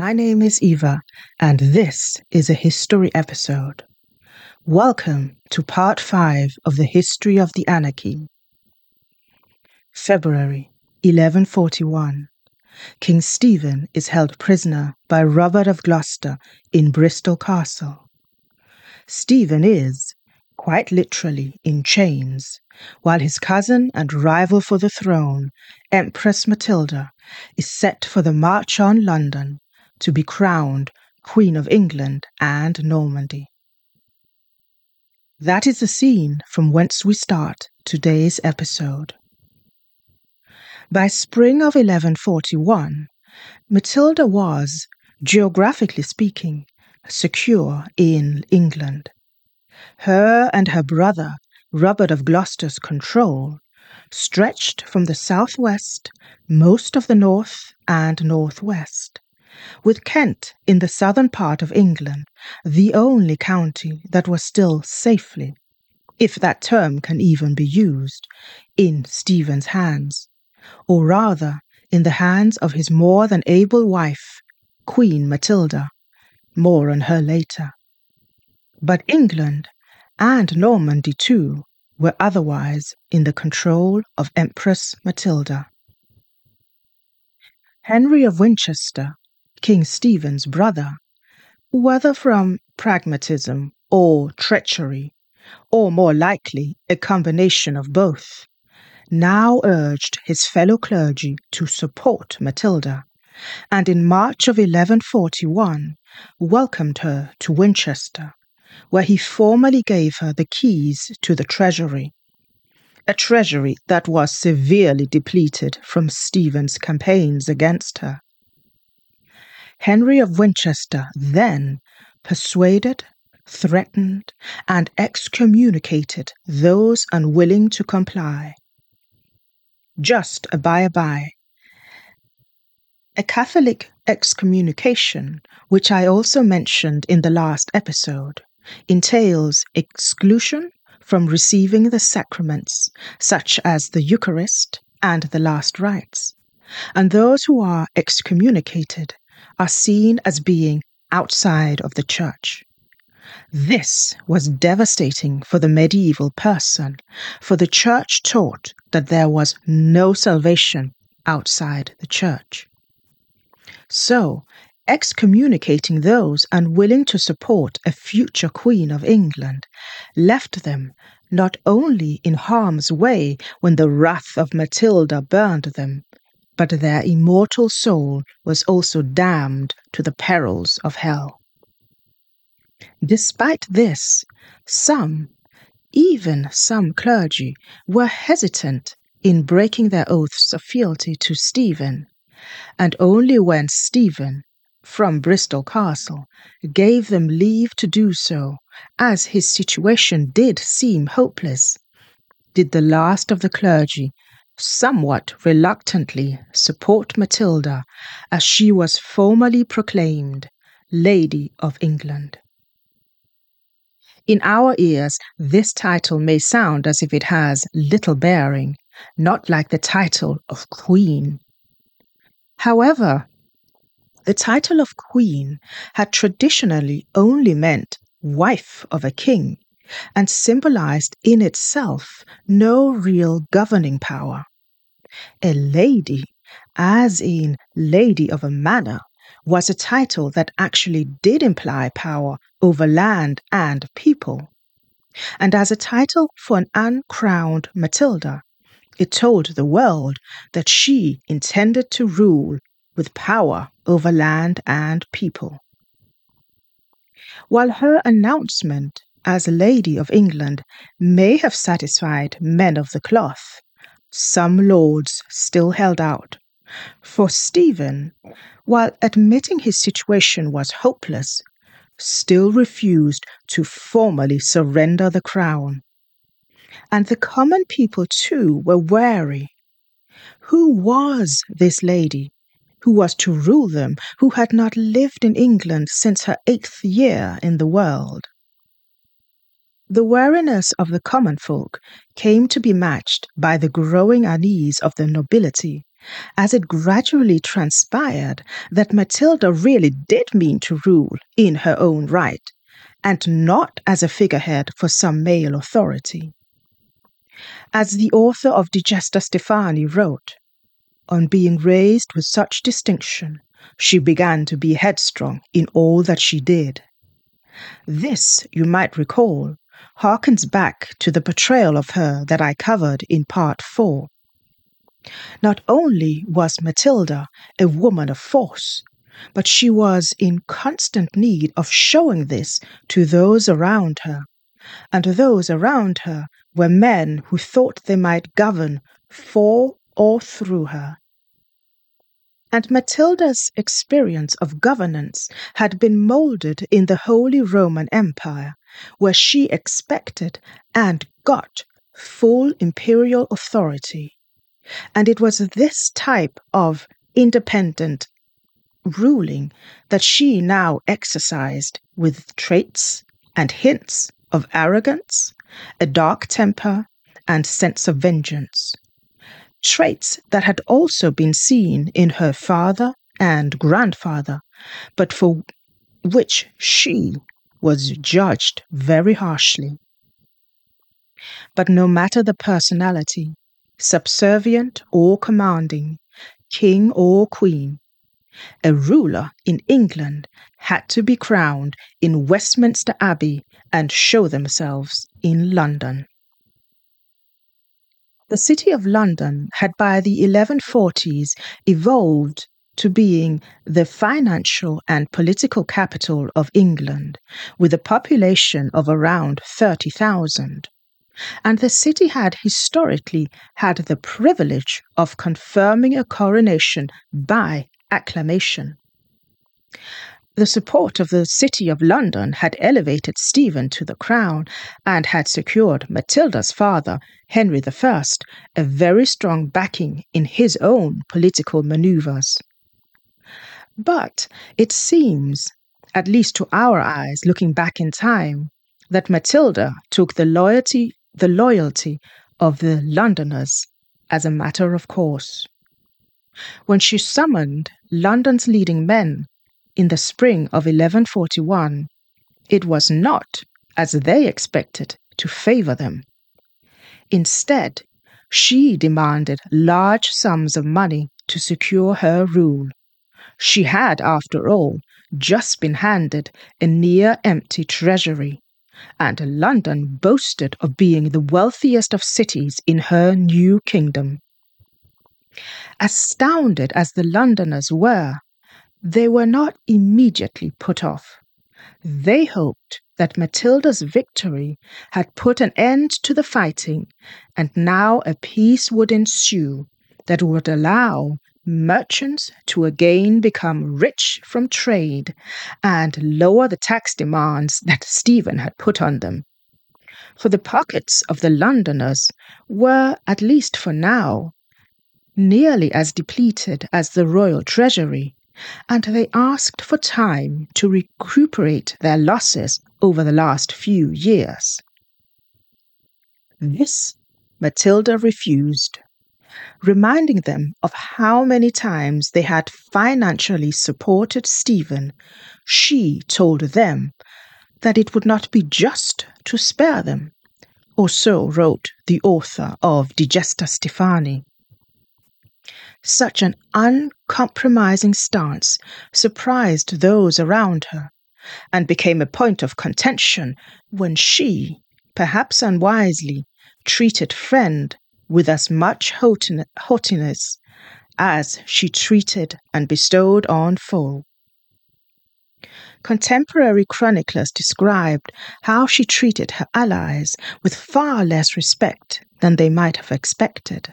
My name is Eva, and this is a history episode. Welcome to part 5 of the History of the Anarchy. February 1141. King Stephen is held prisoner by Robert of Gloucester in Bristol Castle. Stephen is, quite literally, in chains, while his cousin and rival for the throne, Empress Matilda, is set for the march on London to be crowned Queen of England and Normandy. That is the scene from whence we start today's episode. By spring of 1141, Matilda was, geographically speaking, secure in England. Her and her brother, Robert of Gloucester's control, stretched from the southwest, most of the north and northwest, with Kent in the southern part of England, the only county that was still safely, if that term can even be used, in Stephen's hands, or rather in the hands of his more than able wife, Queen Matilda. More on her later. But England, and Normandy too, were otherwise in the control of Empress Matilda. Henry of Winchester King Stephen's brother, whether from pragmatism or treachery, or more likely a combination of both, now urged his fellow clergy to support Matilda, and in March of 1141 welcomed her to Winchester, where he formally gave her the keys to the treasury. A treasury that was severely depleted from Stephen's campaigns against her. Henry of Winchester then persuaded, threatened, and excommunicated those unwilling to comply. Just a by a by. A Catholic excommunication, which I also mentioned in the last episode, entails exclusion from receiving the sacraments, such as the Eucharist and the last rites, and those who are excommunicated are seen as being outside of the church. This was devastating for the medieval person, for the church taught that there was no salvation outside the church. So, excommunicating those unwilling to support a future Queen of England left them not only in harm's way when the wrath of Matilda burned them, but their immortal soul was also damned to the perils of hell. Despite this, some, even some clergy, were hesitant in breaking their oaths of fealty to Stephen, and only when Stephen, from Bristol Castle, gave them leave to do so, as his situation did seem hopeless, did the last of the clergy somewhat reluctantly support Matilda as she was formally proclaimed Lady of England. In our ears, this title may sound as if it has little bearing, not like the title of Queen. However, the title of Queen had traditionally only meant wife of a king and symbolized in itself no real governing power. A lady, as in Lady of a Manor, was a title that actually did imply power over land and people. And as a title for an uncrowned Matilda, it told the world that she intended to rule with power over land and people. While her announcement as Lady of England may have satisfied men of the cloth, some lords still held out. For Stephen, while admitting his situation was hopeless, still refused to formally surrender the crown. And the common people, too, were wary. Who was this lady who was to rule them, who had not lived in England since her eighth year in the world? The wariness of the common folk came to be matched by the growing unease of the nobility as it gradually transpired that Matilda really did mean to rule in her own right, and not as a figurehead for some male authority. As the author of the Gesta Stephani wrote, on being raised with such distinction, she began to be headstrong in all that she did. This, you might recall, harkens back to the portrayal of her that I covered in part 4. Not only was Matilda a woman of force, but she was in constant need of showing this to those around her, and those around her were men who thought they might govern for or through her. And Matilda's experience of governance had been molded in the Holy Roman Empire, where she expected and got full imperial authority. And it was this type of independent ruling that she now exercised with traits and hints of arrogance, a dark temper, and sense of vengeance traits that had also been seen in her father and grandfather, but for which she was judged very harshly. But no matter the personality, subservient or commanding, king or queen, a ruler in England had to be crowned in Westminster Abbey and show themselves in London. The City of London had by the 1140s evolved to being the financial and political capital of England, with a population of around 30,000. And the city had historically had the privilege of confirming a coronation by acclamation. The support of the City of London had elevated Stephen to the crown and had secured Matilda's father, Henry I, a very strong backing in his own political maneuvers. But it seems, at least to our eyes looking back in time, that Matilda took the loyalty, the loyalty of the Londoners as a matter of course. When she summoned London's leading men in the spring of 1141, it was not, as they expected, to favor them. Instead, she demanded large sums of money to secure her rule. She had, after all, just been handed a near empty treasury, and London boasted of being the wealthiest of cities in her new kingdom. Astounded as the Londoners were, they were not immediately put off. They hoped that Matilda's victory had put an end to the fighting, and now a peace would ensue that would allow merchants to again become rich from trade and lower the tax demands that Stephen had put on them. For the pockets of the Londoners were, at least for now, nearly as depleted as the royal treasury, and they asked for time to recuperate their losses over the last few years. This Matilda refused, reminding them of how many times they had financially supported Stephen. She told them that it would not be just to spare them, or so wrote the author of the Gesta Stephani. Such an uncompromising stance surprised those around her and became a point of contention when she, perhaps unwisely, treated friend with as much haughtiness as she treated and bestowed on foe. Contemporary chroniclers described how she treated her allies with far less respect than they might have expected.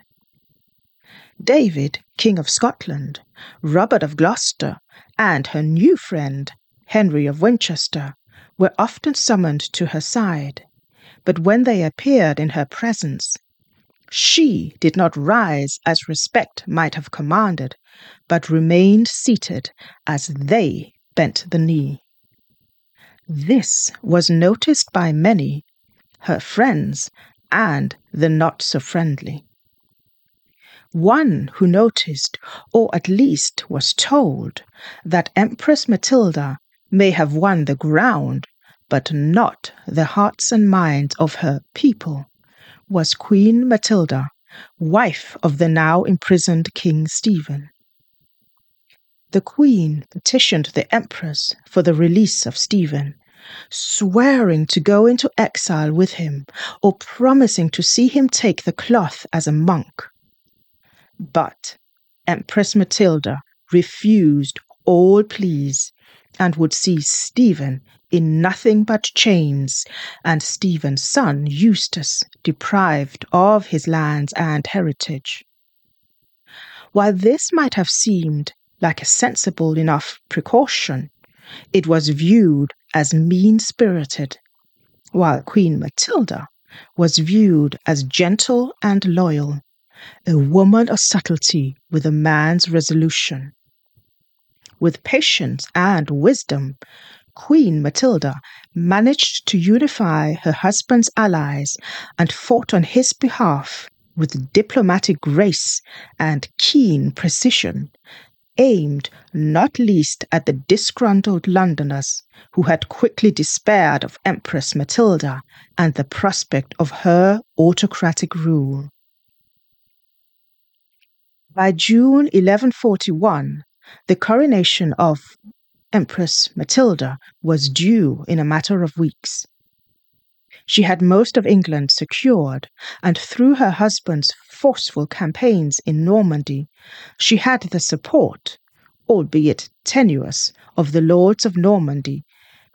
David, King of Scotland, Robert of Gloucester, and her new friend, Henry of Winchester, were often summoned to her side, but when they appeared in her presence, she did not rise as respect might have commanded, but remained seated as they bent the knee. This was noticed by many, her friends and the not so friendly. One who noticed, or at least was told, that Empress Matilda may have won the ground, but not the hearts and minds of her people, was Queen Matilda, wife of the now imprisoned King Stephen. The queen petitioned the empress for the release of Stephen, swearing to go into exile with him or promising to see him take the cloth as a monk. But Empress Matilda refused all pleas and would see Stephen in nothing but chains, and Stephen's son Eustace deprived of his lands and heritage. While this might have seemed like a sensible enough precaution, it was viewed as mean spirited, while Queen Matilda was viewed as gentle and loyal, a woman of subtlety with a man's resolution. With patience and wisdom, Queen Matilda managed to unify her husband's allies and fought on his behalf with diplomatic grace and keen precision, aimed not least at the disgruntled Londoners who had quickly despaired of Empress Matilda and the prospect of her autocratic rule. By June 1141, the coronation of Empress Matilda was due in a matter of weeks. She had most of England secured, and through her husband's forceful campaigns in Normandy, she had the support, albeit tenuous, of the lords of Normandy,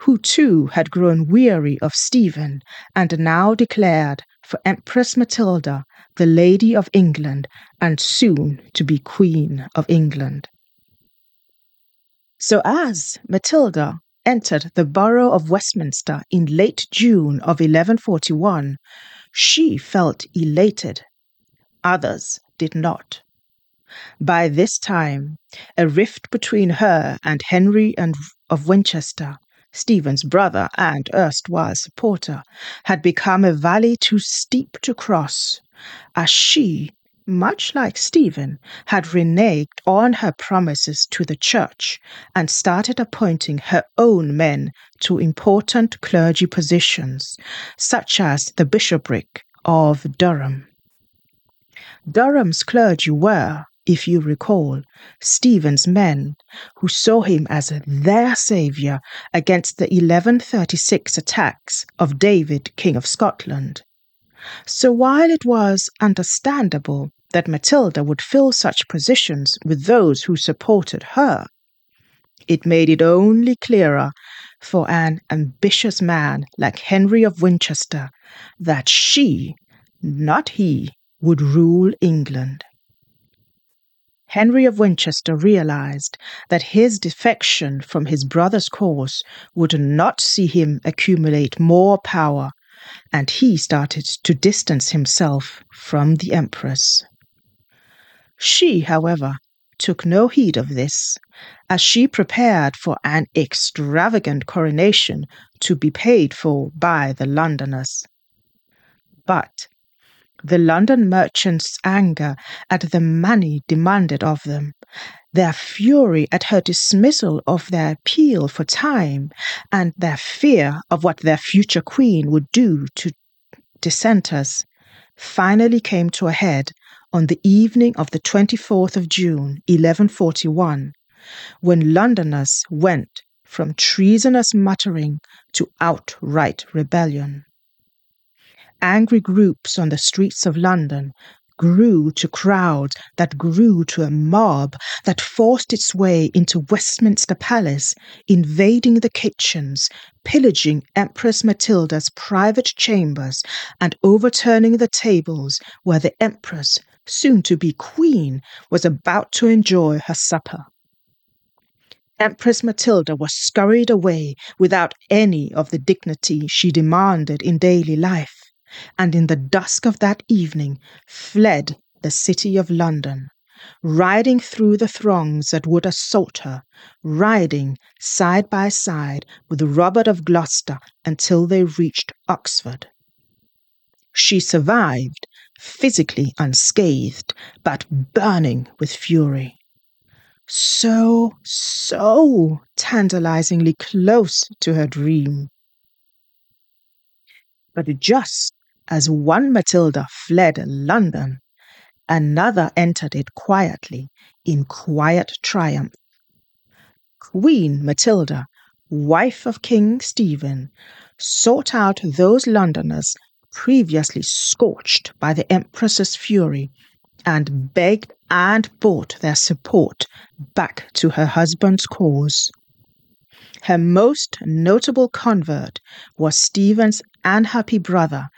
who too had grown weary of Stephen and now declared for Empress Matilda the Lady of England and soon to be Queen of England. So as Matilda entered the borough of Westminster in late June of 1141, she felt elated. Others did not. By this time, a rift between her and Henry and of Winchester, Stephen's brother and erstwhile supporter, had become a valley too steep to cross, as she much like Stephen, had reneged on her promises to the church and started appointing her own men to important clergy positions, such as the bishopric of Durham. Durham's clergy were, if you recall, Stephen's men, who saw him as their saviour against the 1136 attacks of David, King of Scotland. So while it was understandable that Matilda would fill such positions with those who supported her, it made it only clearer for an ambitious man like Henry of Winchester that she, not he, would rule England. Henry of Winchester realized that his defection from his brother's cause would not see him accumulate more power and he started to distance himself from the Empress. She, however, took no heed of this, as she prepared for an extravagant coronation to be paid for by the Londoners. But the London merchants' anger at the money demanded of them, their fury at her dismissal of their appeal for time, and their fear of what their future queen would do to dissenters, finally came to a head on the evening of the 24th of June, 1141, when Londoners went from treasonous muttering to outright rebellion angry groups on the streets of London grew to crowds that grew to a mob that forced its way into Westminster Palace, invading the kitchens, pillaging Empress Matilda's private chambers, and overturning the tables where the Empress, soon to be Queen, was about to enjoy her supper. Empress Matilda was scurried away without any of the dignity she demanded in daily life and in the dusk of that evening fled the city of London, riding through the throngs that would assault her, riding side by side with Robert of Gloucester until they reached Oxford. She survived physically unscathed, but burning with fury. So, so tantalizingly close to her dream. But just as one Matilda fled London, another entered it quietly in quiet triumph. Queen Matilda, wife of King Stephen, sought out those Londoners previously scorched by the Empress's fury and begged and bought their support back to her husband's cause. Her most notable convert was Stephen's unhappy brother,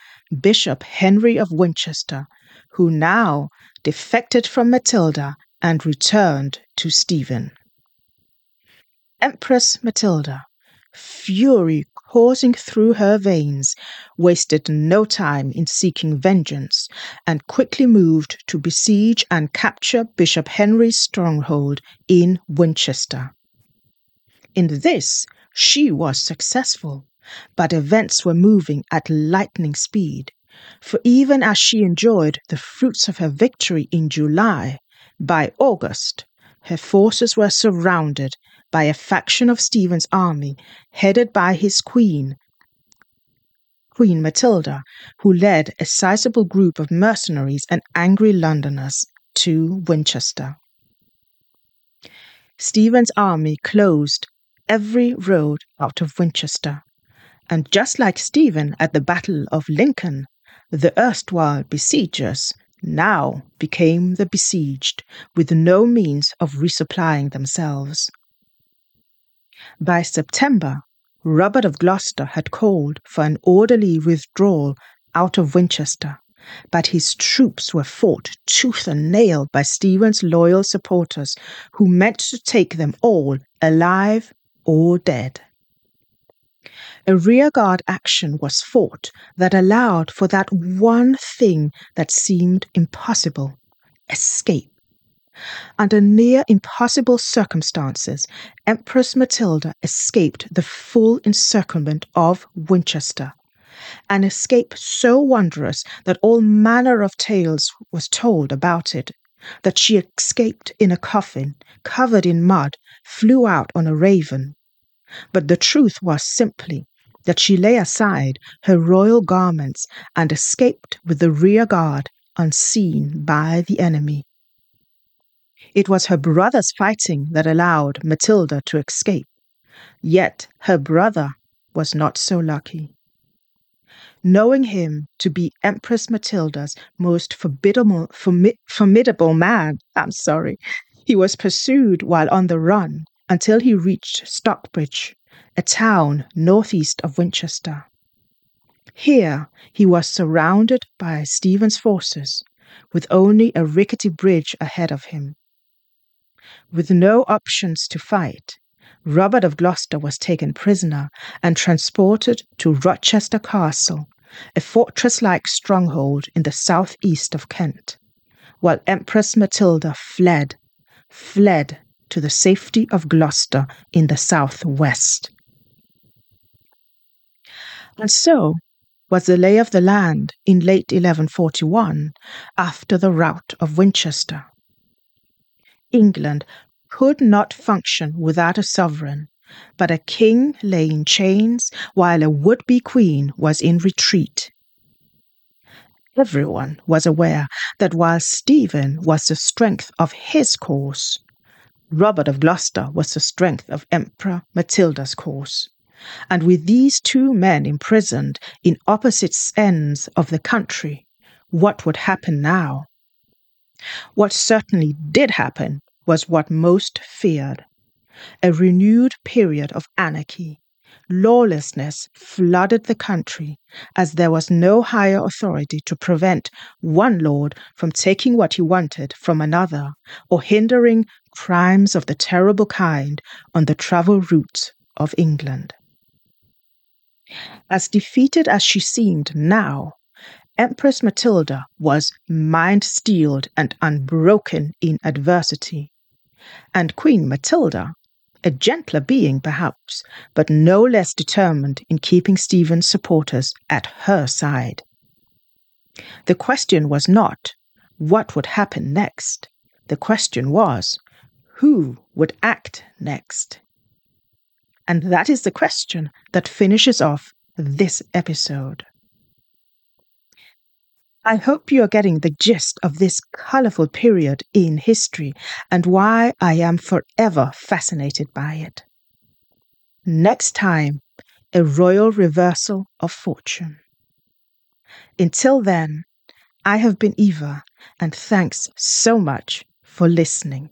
Bishop Henry of Winchester, who now defected from Matilda and returned to Stephen. Empress Matilda, fury coursing through her veins, wasted no time in seeking vengeance and quickly moved to besiege and capture Bishop Henry's stronghold in Winchester. In this, she was successful, but events were moving at lightning speed. For even as she enjoyed the fruits of her victory in July, by August, her forces were surrounded by a faction of Stephen's army headed by his queen, Queen Matilda, who led a sizable group of mercenaries and angry Londoners to Winchester. Stephen's army closed every road out of Winchester, and just like Stephen at the Battle of Lincoln, the erstwhile besiegers now became the besieged, with no means of resupplying themselves. By September, Robert of Gloucester had called for an orderly withdrawal out of Winchester, but his troops were fought tooth and nail by Stephen's loyal supporters, who meant to take them all, alive or dead. A rearguard action was fought that allowed for that one thing that seemed impossible escape. Under near impossible circumstances, Empress Matilda escaped the full encirclement of Winchester. An escape so wondrous that all manner of tales was told about it. That she escaped in a coffin, covered in mud, flew out on a raven. But the truth was simply that she lay aside her royal garments and escaped with the rear guard unseen by the enemy. It was her brother's fighting that allowed Matilda to escape. Yet her brother was not so lucky. Knowing him to be Empress Matilda's most formidable, formidable man, I'm sorry, he was pursued while on the run until he reached Stockbridge, a town northeast of Winchester. Here he was surrounded by Stephen's forces, with only a rickety bridge ahead of him. With no options to fight, Robert of Gloucester was taken prisoner and transported to Rochester Castle, a fortress like stronghold in the southeast of Kent, while Empress Matilda fled, fled to the safety of Gloucester in the southwest. And so was the lay of the land in late 1141 after the rout of Winchester. England could not function without a sovereign, but a king lay in chains while a would be queen was in retreat. Everyone was aware that while Stephen was the strength of his cause, Robert of Gloucester was the strength of Emperor Matilda's cause. And with these two men imprisoned in opposite ends of the country, what would happen now? What certainly did happen was what most feared. A renewed period of anarchy. Lawlessness flooded the country as there was no higher authority to prevent one lord from taking what he wanted from another or hindering crimes of the terrible kind on the travel routes of England. As defeated as she seemed now, Empress Matilda was mind steeled and unbroken in adversity and Queen Matilda, a gentler being perhaps, but no less determined in keeping Stephen's supporters at her side. The question was not what would happen next. The question was who would act next? And that is the question that finishes off this episode. I hope you are getting the gist of this colorful period in history and why I am forever fascinated by it. Next time, a royal reversal of fortune. Until then, I have been Eva, and thanks so much for listening.